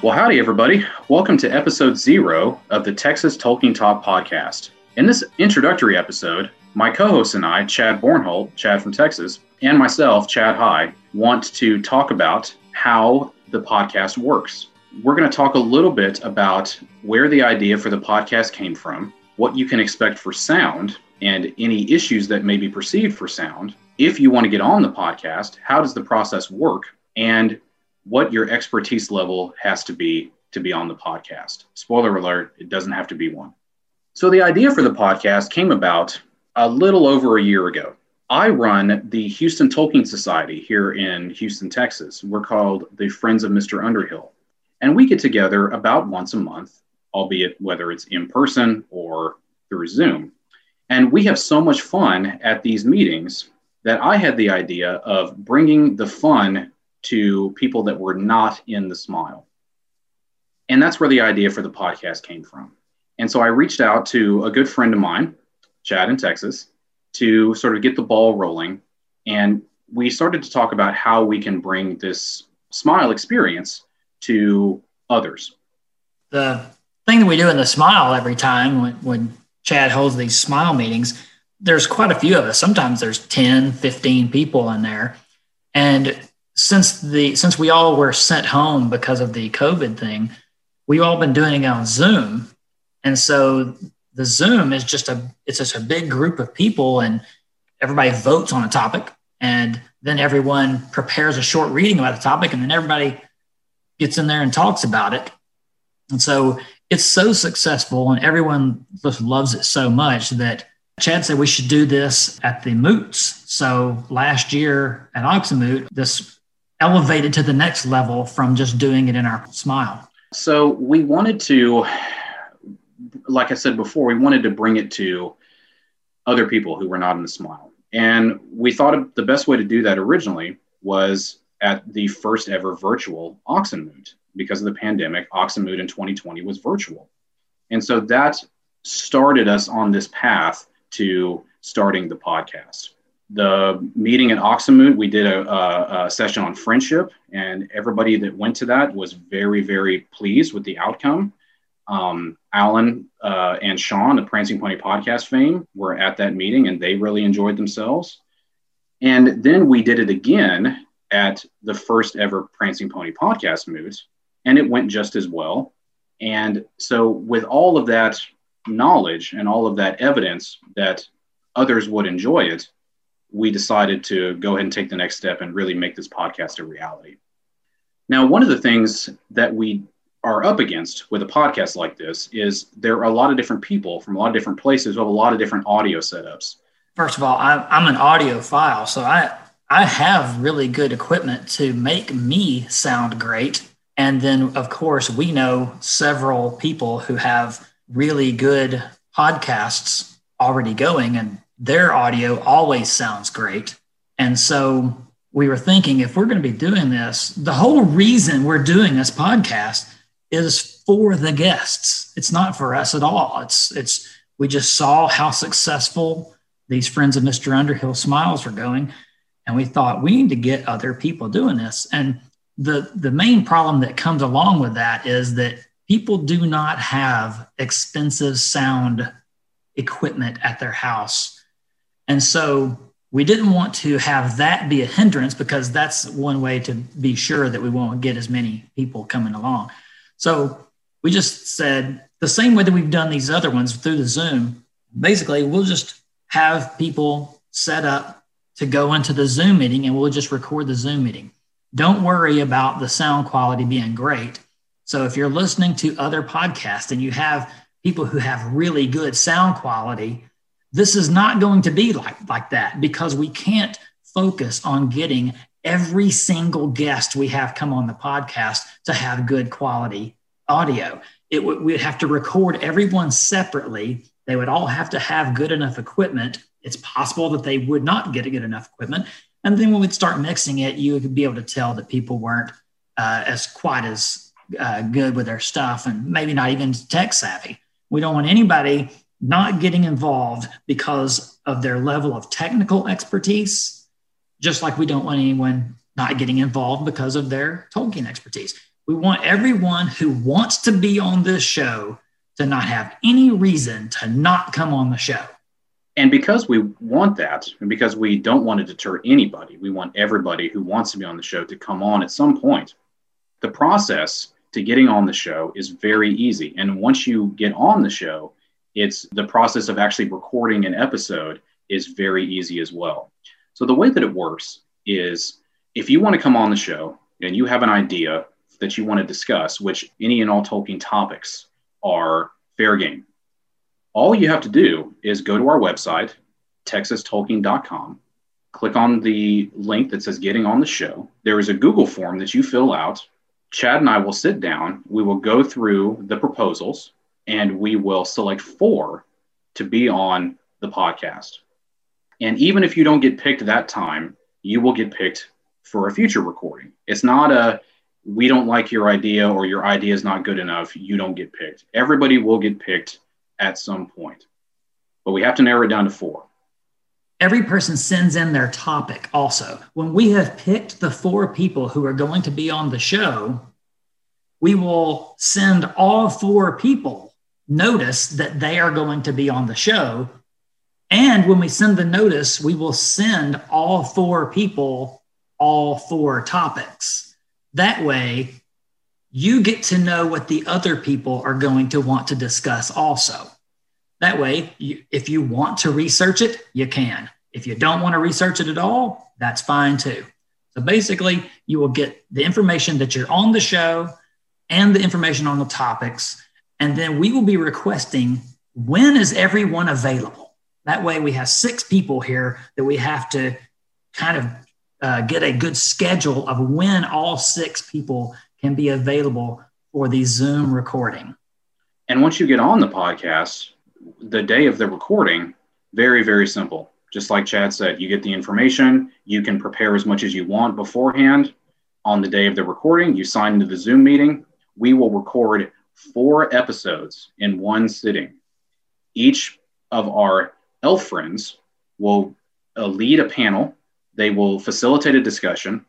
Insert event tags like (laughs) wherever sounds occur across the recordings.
Well, howdy, everybody. Welcome to episode zero of the Texas Tolkien Talk podcast. In this introductory episode, my co host and I, Chad Bornholt, Chad from Texas, and myself, Chad High, want to talk about how the podcast works. We're going to talk a little bit about where the idea for the podcast came from, what you can expect for sound, and any issues that may be perceived for sound. If you want to get on the podcast, how does the process work? And what your expertise level has to be to be on the podcast. Spoiler alert, it doesn't have to be one. So, the idea for the podcast came about a little over a year ago. I run the Houston Tolkien Society here in Houston, Texas. We're called the Friends of Mr. Underhill. And we get together about once a month, albeit whether it's in person or through Zoom. And we have so much fun at these meetings that I had the idea of bringing the fun to people that were not in the smial. And that's where the idea for the podcast came from. And so I reached out to a good friend of mine, Chad in Texas, to sort of get the ball rolling. And we started to talk about how we can bring this smial experience to others. The thing that we do in the smial every time when, when Chad holds these smial meetings, there's quite a few of us. Sometimes there's 10, 15 people in there. And since the since we all were sent home because of the COVID thing, we've all been doing it on Zoom, and so the Zoom is just a it's just a big group of people, and everybody votes on a topic, and then everyone prepares a short reading about the topic, and then everybody gets in there and talks about it, and so it's so successful, and everyone just loves it so much that Chad said we should do this at the moots. So last year at Oxonmoot, this elevated to the next level from just doing it in our smial? So we wanted to, like I said before, we wanted to bring it to other people who were not in the smial. And we thought the best way to do that originally was at the first ever virtual Oxonmoot. Because of the pandemic, Oxonmoot in 2020 was virtual. And so that started us on this path to starting the podcast the meeting at Oxonmoot, we did a, a, a, session on friendship, and everybody that went to that was very, very pleased with the outcome. Um, Alan uh, and Sean, the Prancing Pony podcast fame, were at that meeting, and they really enjoyed themselves. And then we did it again at the first ever Prancing Pony podcast moot, and it went just as well. And so, with all of that knowledge and all of that evidence that others would enjoy it, we decided to go ahead and take the next step and really make this podcast a reality. Now, one of the things that we are up against with a podcast like this is there are a lot of different people from a lot of different places have a lot of different audio setups. First of all, I'm, I'm an audiophile, so I I have really good equipment to make me sound great. And then, of course, we know several people who have really good podcasts already going, and their audio always sounds great. And so we were thinking if we're going to be doing this, the whole reason we're doing this podcast is for the guests. It's not for us at all. It's it's we just saw how successful these friends of Mr. Underhill Smials were going and we thought we need to get other people doing this. And the the main problem that comes along with that is that people do not have expensive sound equipment at their house and so we didn't want to have that be a hindrance because that's one way to be sure that we won't get as many people coming along. So we just said the same way that we've done these other ones through the Zoom, basically, we'll just have people set up to go into the Zoom meeting and we'll just record the Zoom meeting. Don't worry about the sound quality being great. So if you're listening to other podcasts and you have people who have really good sound quality, this is not going to be like, like that because we can't focus on getting every single guest we have come on the podcast to have good quality audio. It would we'd have to record everyone separately. They would all have to have good enough equipment. It's possible that they would not get good enough equipment. And then when we'd start mixing it, you would be able to tell that people weren't uh, as quite as uh, good with their stuff and maybe not even tech savvy. We don't want anybody not getting involved because of their level of technical expertise, just like we don't want anyone not getting involved because of their Tolkien expertise. We want everyone who wants to be on this show to not have any reason to not come on the show. And because we want that, and because we don't want to deter anybody, we want everybody who wants to be on the show to come on at some point. The process to getting on the show is very easy. And once you get on the show, it's the process of actually recording an episode is very easy as well. So the way that it works is if you want to come on the show and you have an idea that you want to discuss, which any and all Tolkien topics are fair game. All you have to do is go to our website, texastolkien.com, click on the link that says getting on the show. There is a Google form that you fill out. Chad and I will sit down. We will go through the proposals and we will select four to be on the podcast. And even if you don't get picked that time, you will get picked for a future recording. It's not a we don't like your idea or your idea is not good enough, you don't get picked. Everybody will get picked at some point, but we have to narrow it down to four. Every person sends in their topic also. When we have picked the four people who are going to be on the show, we will send all four people notice that they are going to be on the show. And when we send the notice, we will send all four people all four topics. That way, you get to know what the other people are going to want to discuss also. That way, you, if you want to research it, you can. If you don't want to research it at all, that's fine too. So basically, you will get the information that you're on the show and the information on the topics. And then we will be requesting when is everyone available? That way, we have six people here that we have to kind of uh, get a good schedule of when all six people can be available for the Zoom recording. And once you get on the podcast, the day of the recording, very, very simple. Just like Chad said, you get the information, you can prepare as much as you want beforehand. On the day of the recording, you sign into the Zoom meeting. We will record four episodes in one sitting. Each of our elf friends will uh, lead a panel they will facilitate a discussion.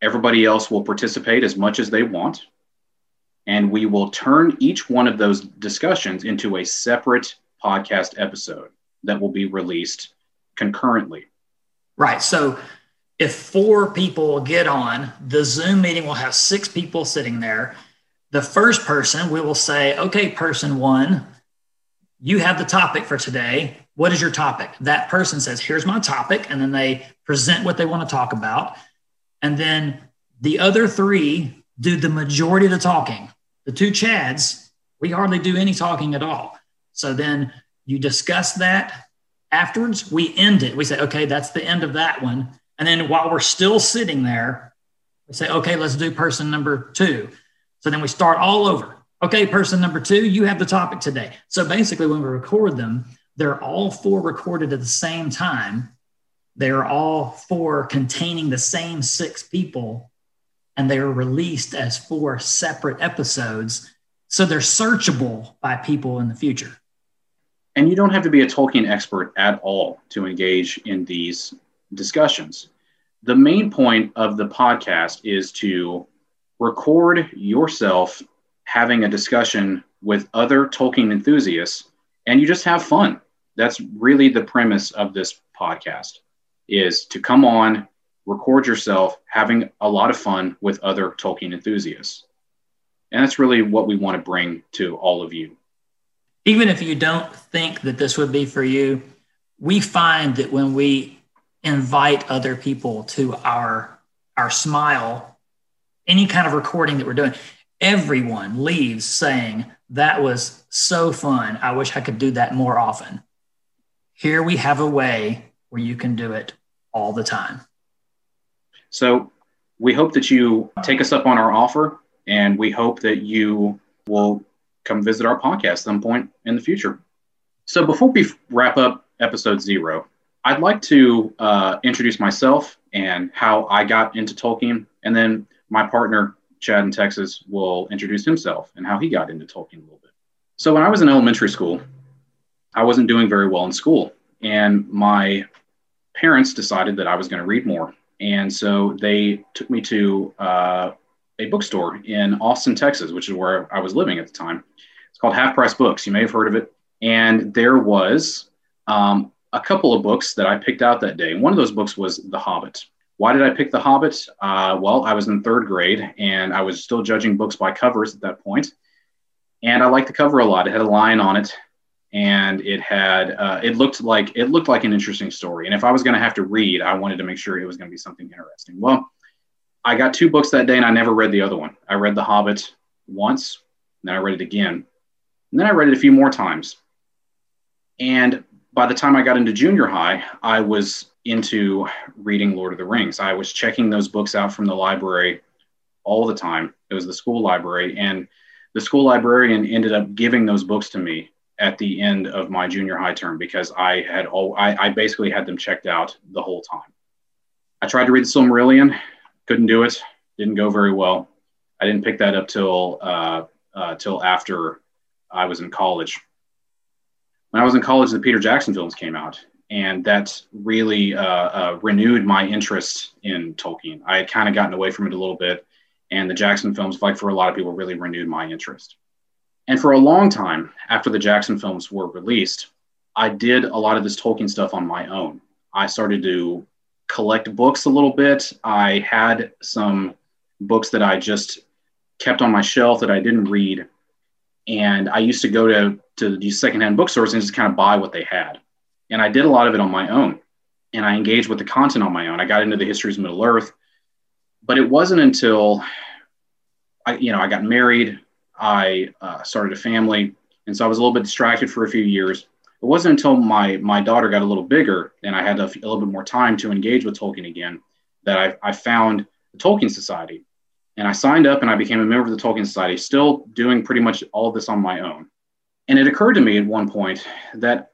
Everybody else will participate as much as they want. And we will turn each one of those discussions into a separate podcast episode that will be released concurrently. Right. So if four people get on, the Zoom meeting will have six people sitting there. The first person, we will say, okay, person one, you have the topic for today. What is your topic? That person says, here's my topic. And then they present what they want to talk about. And then the other three do the majority of the talking. The two Chads, we hardly do any talking at all. So then you discuss that. Afterwards, we end it. We say, okay, that's the end of that one. And then while we're still sitting there, we say, okay, let's do person number two. So then we start all over. Okay, person number two, you have the topic today. So basically, when we record them, they're all four recorded at the same time. They're all four containing the same six people, and they are released as four separate episodes. So they're searchable by people in the future. And you don't have to be a Tolkien expert at all to engage in these discussions. The main point of the podcast is to record yourself having a discussion with other Tolkien enthusiasts, and you just have fun. That's really the premise of this podcast is to come on, record yourself having a lot of fun with other Tolkien enthusiasts. And that's really what we want to bring to all of you. Even if you don't think that this would be for you, we find that when we invite other people to our our smial, any kind of recording that we're doing, everyone leaves saying, That was so fun. I wish I could do that more often. Here we have a way where you can do it all the time. So we hope that you take us up on our offer and we hope that you will come visit our podcast some point in the future. So before we wrap up episode zero, I'd like to uh, introduce myself and how I got into Tolkien, and then my partner Chad in Texas will introduce himself and how he got into Tolkien a little bit. So when I was in elementary school, I wasn't doing very well in school, and my parents decided that I was going to read more, and so they took me to uh, a bookstore in Austin, Texas, which is where I was living at the time. It's called Half Price Books. You may have heard of it. And there was um, a couple of books that I picked out that day. One of those books was The Hobbit. Why did I pick The Hobbit? Uh, well, I was in third grade and I was still judging books by covers at that point. And I liked the cover a lot. It had a lion on it, and it had uh, it looked like it looked like an interesting story. And if I was going to have to read, I wanted to make sure it was going to be something interesting. Well, I got two books that day, and I never read the other one. I read The Hobbit once, then I read it again, and then I read it a few more times. And by the time I got into junior high, I was into reading Lord of the Rings. I was checking those books out from the library all the time. It was the school library, and the school librarian ended up giving those books to me at the end of my junior high term because I had all I, I basically had them checked out the whole time. I tried to read the Silmarillion, couldn't do it, didn't go very well. I didn't pick that up till uh, uh, till after I was in college when I was in college, the Peter Jackson films came out, and that really uh, uh, renewed my interest in Tolkien. I had kind of gotten away from it a little bit, and the Jackson films, like for a lot of people, really renewed my interest. And for a long time after the Jackson films were released, I did a lot of this Tolkien stuff on my own. I started to collect books a little bit. I had some books that I just kept on my shelf that I didn't read. And I used to go to to these secondhand bookstores and just kind of buy what they had. And I did a lot of it on my own. And I engaged with the content on my own. I got into the histories of Middle Earth. But it wasn't until I, you know, I got married, I uh, started a family, and so I was a little bit distracted for a few years. It wasn't until my my daughter got a little bigger and I had a, a little bit more time to engage with Tolkien again that I, I found the Tolkien Society. And I signed up and I became a member of the Tolkien Society, still doing pretty much all of this on my own. And it occurred to me at one point that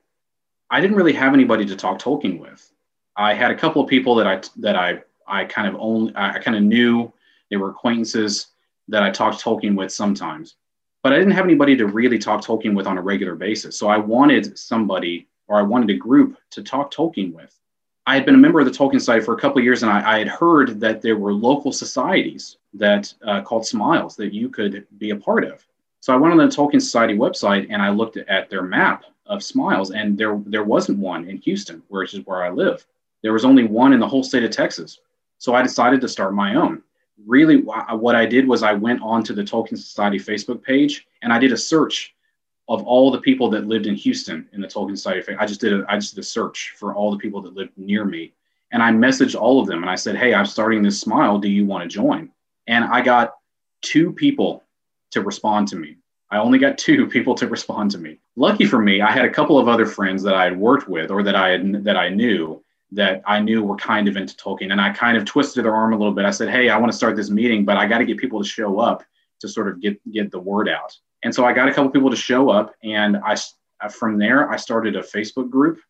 I didn't really have anybody to talk Tolkien with. I had a couple of people that I that I I kind of only I kind of knew they were acquaintances that I talked Tolkien with sometimes, but I didn't have anybody to really talk Tolkien with on a regular basis. So I wanted somebody or I wanted a group to talk Tolkien with. I had been a member of the Tolkien Society for a couple of years, and I, I, had heard that there were local societies that uh, called Smials that you could be a part of. So I went on the Tolkien Society website and I looked at their map of smials, and there there wasn't one in Houston, which is where I live. There was only one in the whole state of Texas. So I decided to start my own. Really, what I did was I went onto the Tolkien Society Facebook page and I did a search of all the people that lived in Houston in the Tolkien Society. I just did a, I just did a search for all the people that lived near me, and I messaged all of them and I said, "Hey, I'm starting this smial. Do you want to join?" And I got two people to respond to me. I only got two (laughs) people to respond to me. Lucky for me, I had a couple of other friends that I had worked with or that I had that I knew that I knew were kind of into Tolkien, and I kind of twisted their arm a little bit. I said, "Hey, I want to start this meeting, but I got to get people to show up to sort of get get the word out." And so I got a couple people to show up, and I uh, from there I started a Facebook group,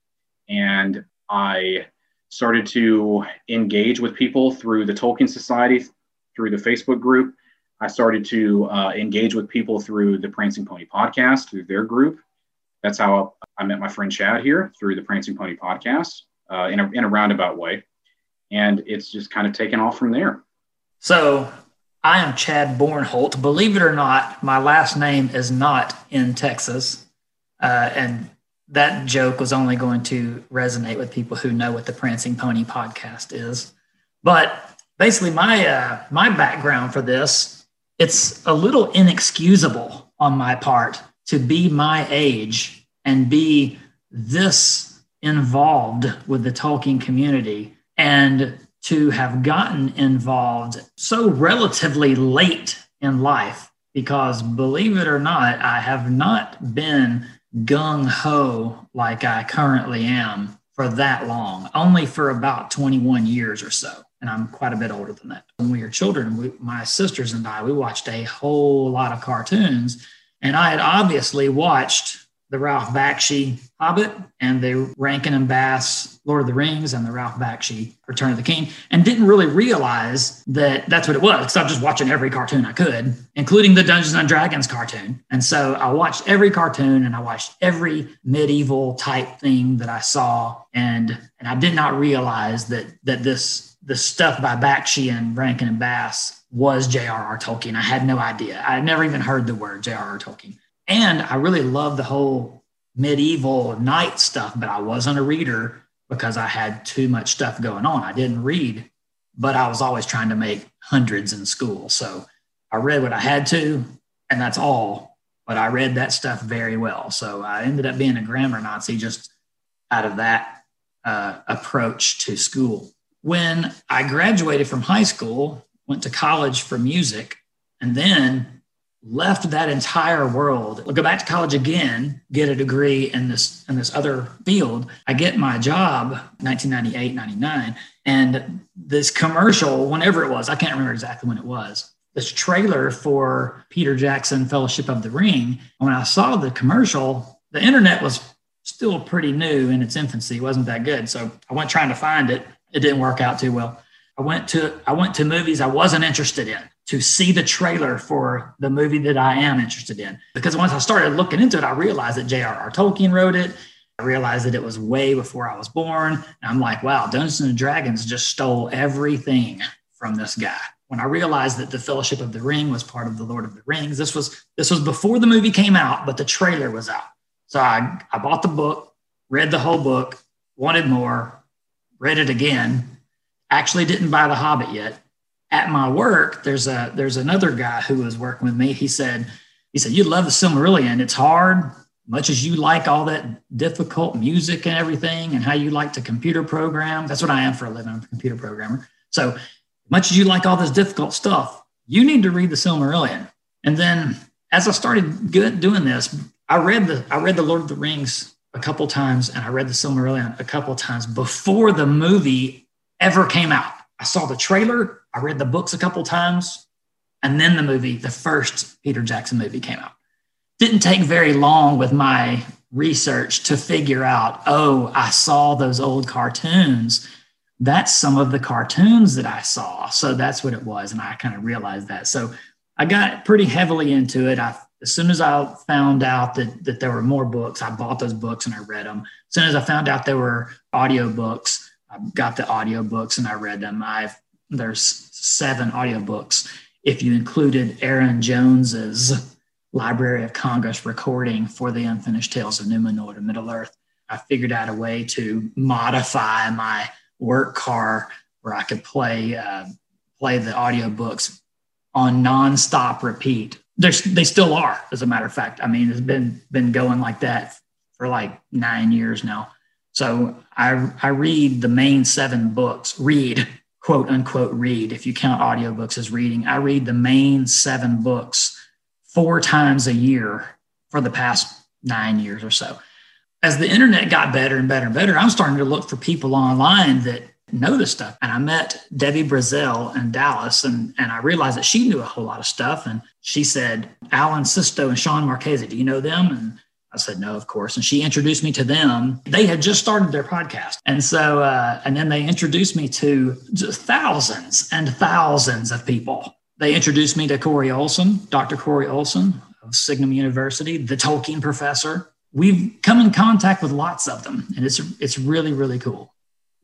and I started to engage with people through the Tolkien Society, through the Facebook group. I started to uh, engage with people through the Prancing Pony podcast, through their group. That's how I met my friend Chad here through the Prancing Pony podcast uh, in, a, in a roundabout way. And it's just kind of taken off from there. So I am Chad Bornholt. Believe it or not, my last name is not in Texas. Uh, and that joke was only going to resonate with people who know what the Prancing Pony podcast is. But basically, my uh, my background for this it's a little inexcusable on my part to be my age and be this involved with the Tolkien community and to have gotten involved so relatively late in life because believe it or not, I have not been gung ho like I currently am for that long, only for about 21 years or so and I'm quite a bit older than that. When we were children, we, my sisters and I, we watched a whole lot of cartoons, and I had obviously watched the Ralph Bakshi Hobbit and the Rankin and Bass Lord of the Rings and the Ralph Bakshi Return of the King, and didn't really realize that that's what it was. Because I was just watching every cartoon I could, including the Dungeons and Dragons cartoon. And so I watched every cartoon and I watched every medieval type thing that I saw, and and I did not realize that that this the stuff by Bakshi and Rankin and Bass was J.R.R. Tolkien. I had no idea. I had never even heard the word J.R.R. Tolkien. And I really loved the whole medieval knight stuff, but I wasn't a reader because I had too much stuff going on. I didn't read, but I was always trying to make hundreds in school. So I read what I had to, and that's all. But I read that stuff very well. So I ended up being a grammar Nazi just out of that uh, approach to school. When I graduated from high school, went to college for music, and then left that entire world I'll go back to college again get a degree in this in this other field i get my job 1998 99 and this commercial whenever it was i can't remember exactly when it was this trailer for peter jackson fellowship of the ring when i saw the commercial the internet was still pretty new in its infancy. It wasn't that good. So I went trying to find it. It didn't work out too well. I went to I went to movies I wasn't interested in to see the trailer for the movie that I am interested in. Because once I started looking into it, I realized that J.R.R. Tolkien wrote it. I realized that it was way before I was born. And I'm like, wow, Dungeons and Dragons just stole everything from this guy. When I realized that the Fellowship of the Ring was part of the Lord of the Rings, this was this was before the movie came out, but the trailer was out. So I, I bought the book, read the whole book, wanted more, read it again. Actually, didn't buy The Hobbit yet. At my work, there's a there's another guy who was working with me. He said, he said, you love the Silmarillion. It's hard, much as you like all that difficult music and everything, and how you like to computer program. That's what I am for a living. I'm a computer programmer. So much as you like all this difficult stuff, you need to read the Silmarillion. And then as I started good doing this, I read the I read the Lord of the Rings a couple times and I read the Silmarillion a couple times before the movie ever came out. I saw the trailer, I read the books a couple times, and then the movie, the first Peter Jackson movie came out. Didn't take very long with my research to figure out, oh, I saw those old cartoons. That's some of the cartoons that I saw. So that's what it was. And I kind of realized that. So I got pretty heavily into it. I as soon as I found out that, that there were more books, I bought those books and I read them. As soon as I found out there were audio books, I got the audio books and I read them. I've there's seven audio books. If you included Aaron Jones's Library of Congress recording for the Unfinished Tales of Numenor and Middle Earth, I figured out a way to modify my work car where I could play uh, play the audiobooks on nonstop repeat they still are, as a matter of fact. I mean, it's been been going like that for like nine years now. So I I read the main seven books. Read quote unquote read if you count audiobooks as reading. I read the main seven books four times a year for the past nine years or so. As the internet got better and better and better, I'm starting to look for people online that know this stuff. And I met Debbie Brazell in Dallas, and, and I realized that she knew a whole lot of stuff. And she said, Alan Sisto and Sean Marchese, do you know them? And I said, no, of course. And she introduced me to them. They had just started their podcast. And so, uh, and then they introduced me to thousands and thousands of people. They introduced me to Corey Olsen, Dr. Corey Olsen of Signum University, the Tolkien professor. We've come in contact with lots of them, and it's, it's really, really cool.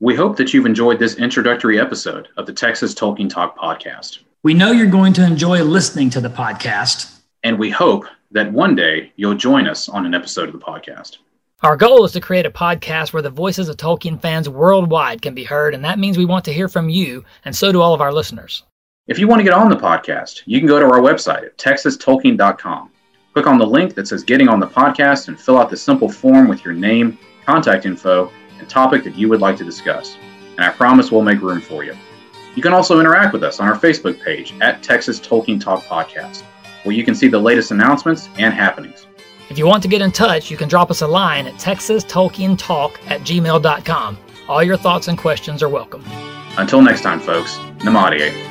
We hope that you've enjoyed this introductory episode of the Texas Tolkien Talk podcast. We know you're going to enjoy listening to the podcast. And we hope that one day you'll join us on an episode of the podcast. Our goal is to create a podcast where the voices of Tolkien fans worldwide can be heard, and that means we want to hear from you, and so do all of our listeners. If you want to get on the podcast, you can go to our website at texastolkien.com. Click on the link that says Getting on the Podcast and fill out the simple form with your name, contact info, and topic that you would like to discuss. And I promise we'll make room for you. You can also interact with us on our Facebook page at Texas Tolkien Talk Podcast, where you can see the latest announcements and happenings. If you want to get in touch, you can drop us a line at texastolkientalk at gmail.com. All your thoughts and questions are welcome. Until next time, folks, Namaste.